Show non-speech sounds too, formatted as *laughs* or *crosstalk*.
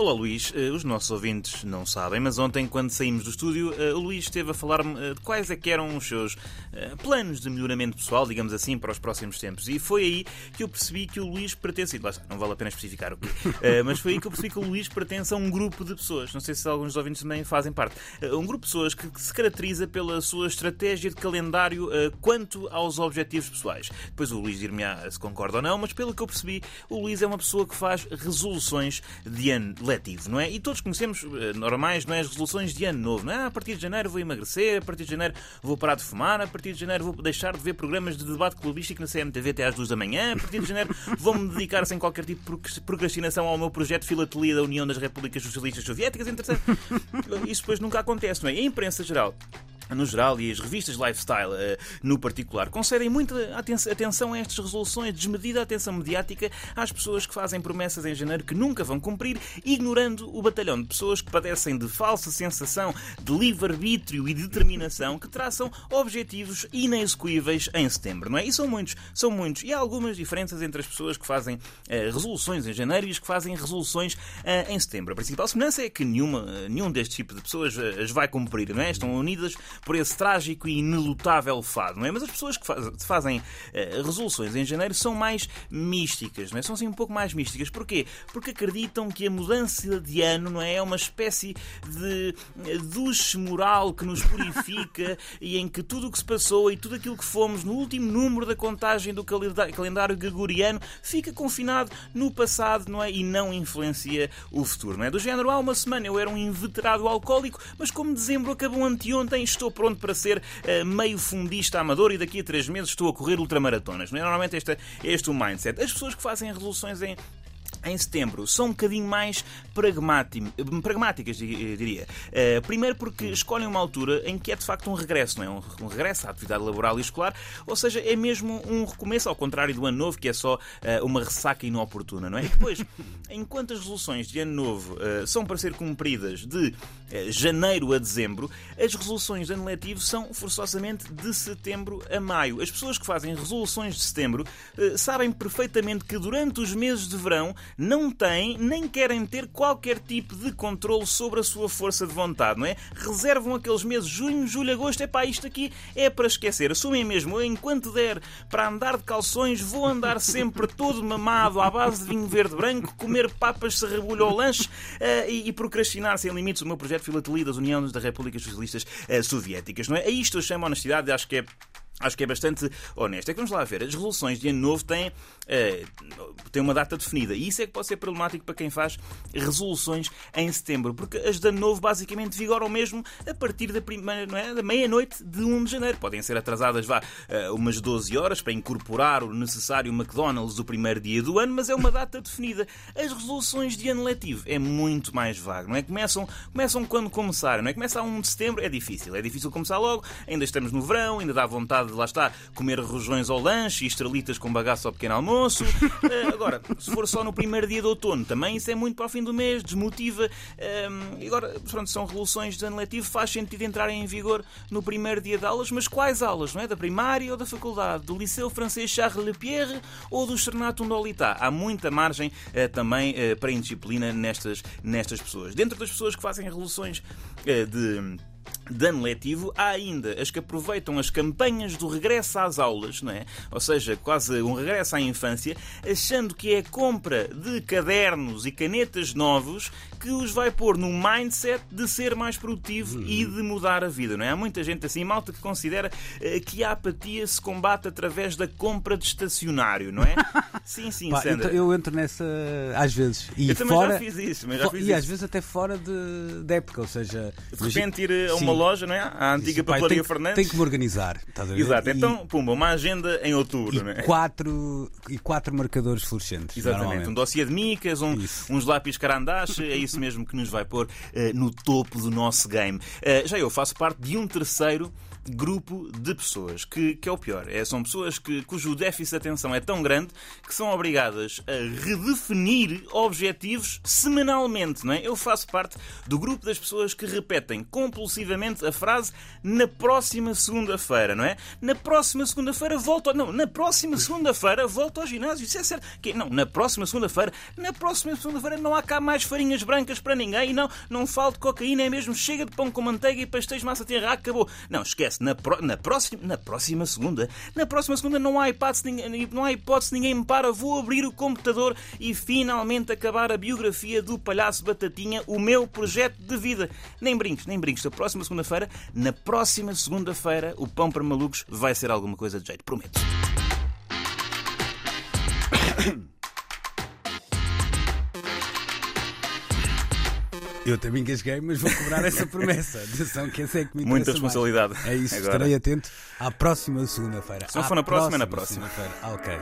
Olá Luís, Eh, os nossos ouvintes não sabem, mas ontem, quando saímos do estúdio, eh, o Luís esteve a falar-me eh, de quais é que eram os seus planos de melhoramento pessoal, digamos assim, para os próximos tempos. E foi aí que eu percebi que o Luís pertence, não vale a pena especificar o quê, *laughs* mas foi aí que eu percebi que o Luís pertence a um grupo de pessoas, não sei se alguns dos ouvintes também fazem parte, um grupo de pessoas que, se caracteriza pela sua estratégia de calendário quanto aos objetivos pessoais. Depois o Luís dir-me se concorda ou não, mas pelo que eu percebi, o Luís é uma pessoa que faz resoluções de ano letivo, não é? E todos conhecemos eh, normais, não é? As resoluções de ano novo, não é? Ah, a partir de janeiro vou emagrecer, a partir de janeiro vou parar de fumar, a partir de janeiro vou deixar de ver programas de debate clubístico na CMTV até às duas da manhã, a partir de janeiro vou-me dedicar sem qualquer tipo de procrastinação ao meu projeto Filatelia da União das Repúblicas Socialistas Soviéticas. Entretanto, isso depois nunca acontece, não é? E a imprensa geral no geral e as revistas lifestyle eh, no particular concedem muita aten- atenção a estas resoluções, desmedida atenção mediática às pessoas que fazem promessas em janeiro que nunca vão cumprir, ignorando o batalhão de pessoas que padecem de falsa sensação de livre-arbítrio e determinação que traçam objetivos inexecuíveis em setembro, não é? E são muitos, são muitos. E há algumas diferenças entre as pessoas que fazem eh, resoluções em janeiro e as que fazem resoluções eh, em setembro. A principal semelhança é que nenhuma, nenhum deste tipo de pessoas as vai cumprir, não é? Estão unidas por esse trágico e inelutável fado, não é? Mas as pessoas que faz- fazem eh, resoluções em janeiro são mais místicas, não é? São assim um pouco mais místicas. Porquê? Porque acreditam que a mudança de ano, não é? É uma espécie de eh, duche moral que nos purifica *laughs* e em que tudo o que se passou e tudo aquilo que fomos no último número da contagem do calendário gregoriano fica confinado no passado, não é? E não influencia o futuro, não é? Do género, há uma semana eu era um inveterado alcoólico, mas como dezembro acabou anteontem, estou pronto para ser eh, meio fundista amador e daqui a três meses estou a correr ultramaratonas, não é? Normalmente este, é este o mindset. As pessoas que fazem resoluções em em setembro são um bocadinho mais pragmáti- pragmáticas, di- diria. Eh, primeiro porque escolhem uma altura em que é de facto um regresso, não é? Um, regresso à atividade laboral e escolar, ou seja, é mesmo um recomeço, ao contrário do ano novo, que é só eh, uma ressaca inoportuna, não é? E depois, *laughs* enquanto as resoluções de ano novo eh, são para ser cumpridas de eh, janeiro a dezembro, as resoluções de ano letivo são forçosamente de setembro a maio. As pessoas que fazem resoluções de setembro eh, sabem perfeitamente que durante os meses de verão não têm nem querem ter qualquer tipo de controle sobre a sua força de vontade, não é? Reservam aqueles meses junho, julho, agosto, é pá, isto aqui é para esquecer. Assumem mesmo, eu, enquanto der para andar de calções, vou andar sempre todo mamado à base de vinho verde branco, comer papas se rebulho ao lanche eh, e, e procrastinar sem limites o meu projeto Filatelia das Uniões das Repúblicas Socialistas eh, Soviéticas, não é? A isto eu chamo honestidade, acho que é Acho que é bastante honesto. É que vamos lá ver, as resoluções de ano novo têm, eh, têm uma data definida. E isso é que pode ser problemático para quem faz resoluções em setembro. Porque as de ano novo basicamente vigoram mesmo a partir da, primeira, não é? da meia-noite de 1 de janeiro. Podem ser atrasadas vá, eh, umas 12 horas para incorporar o necessário McDonald's do primeiro dia do ano, mas é uma data definida. As resoluções de ano letivo é muito mais vago, não é? Começam, começam quando começarem, não é? Começa a 1 de setembro, é difícil. É difícil começar logo, ainda estamos no verão, ainda dá vontade de lá está, comer rojões ao lanche e estrelitas com bagaço ao pequeno almoço. *laughs* Eh, agora, se for só no primeiro dia de outono, também isso é muito para o fim do mês, desmotiva. Ehm, agora, pronto, são resoluções de ano letivo, faz sentido entrarem em vigor no primeiro dia de aulas, mas quais aulas, não é? Da primária ou da faculdade? Do Liceu Francês Charles Lepierre ou do Externato Ndolita? Há muita margem eh, também eh, para indisciplina nestas, nestas pessoas. Dentro das pessoas que fazem resoluções eh, de de ano letivo, há ainda as que aproveitam as campanhas do regresso às aulas, não é? Ou seja, quase um regresso à infância, achando que é a compra de cadernos e canetas novos que os vai pôr no mindset de ser mais produtivo e de mudar a vida, não é? Há muita gente assim, malta, que considera eh, que a apatia se combate através da compra de estacionário, não é? *laughs* sim, sim, Pá, Sandra. eu, eu entro nessa às vezes. E Eu também fora, já fiz isso, mas já fiz e às isso. vezes até fora de, da época, ou seja, De repente ir a Sim. Loja, não é? À antiga Isso, papelaria tenho- Fernandes. Tenho que me organizar. a? Exato, E- então, pumba, uma agenda em outubro, não e é? quatro, e quatro marcadores fluorescentes. Exatamente, um dossiê de micas, um- uns lápis carandache, é isso mesmo que nos vai pôr eh, no topo do nosso game. Eh, já eu faço parte de um terceiro grupo de pessoas que, que é o pior. É, são pessoas que, cujo déficit de atenção é tão grande que são obrigadas a redefinir objetivos semanalmente, não é? Eu faço parte do grupo das pessoas que repetem compulsivamente a frase na próxima segunda-feira, não é? Na próxima segunda-feira volto. Não, na próxima segunda-feira volto ao ginásio. Isso é certo. Que, não, na próxima segunda-feira, na próxima segunda-feira não há cá mais farinhas brancas para ninguém. Não, não falta cocaína, é mesmo. Chega de pão com manteiga e pastéis de massa terra. Acabou. Não, esquece. Na, pro, na, próxima, na próxima segunda, na próxima segunda não há hipótese, ninguém, não há hipótese, ninguém me para. Vou abrir o computador e finalmente acabar a biografia do palhaço Batatinha, o meu projeto de vida. Nem brinques, nem brinques. Na próxima segunda-feira, na próxima segunda-feira, o pão para malucos vai ser alguma coisa de jeito. Prometo. Eu também engasguei, mas vou cobrar essa promessa. *laughs* Atenção, que esse é que me Muita interessa mais. responsabilidade. É isso, Agora. estarei atento à próxima segunda-feira. Se não for na próxima, é na próxima. Ah, ok.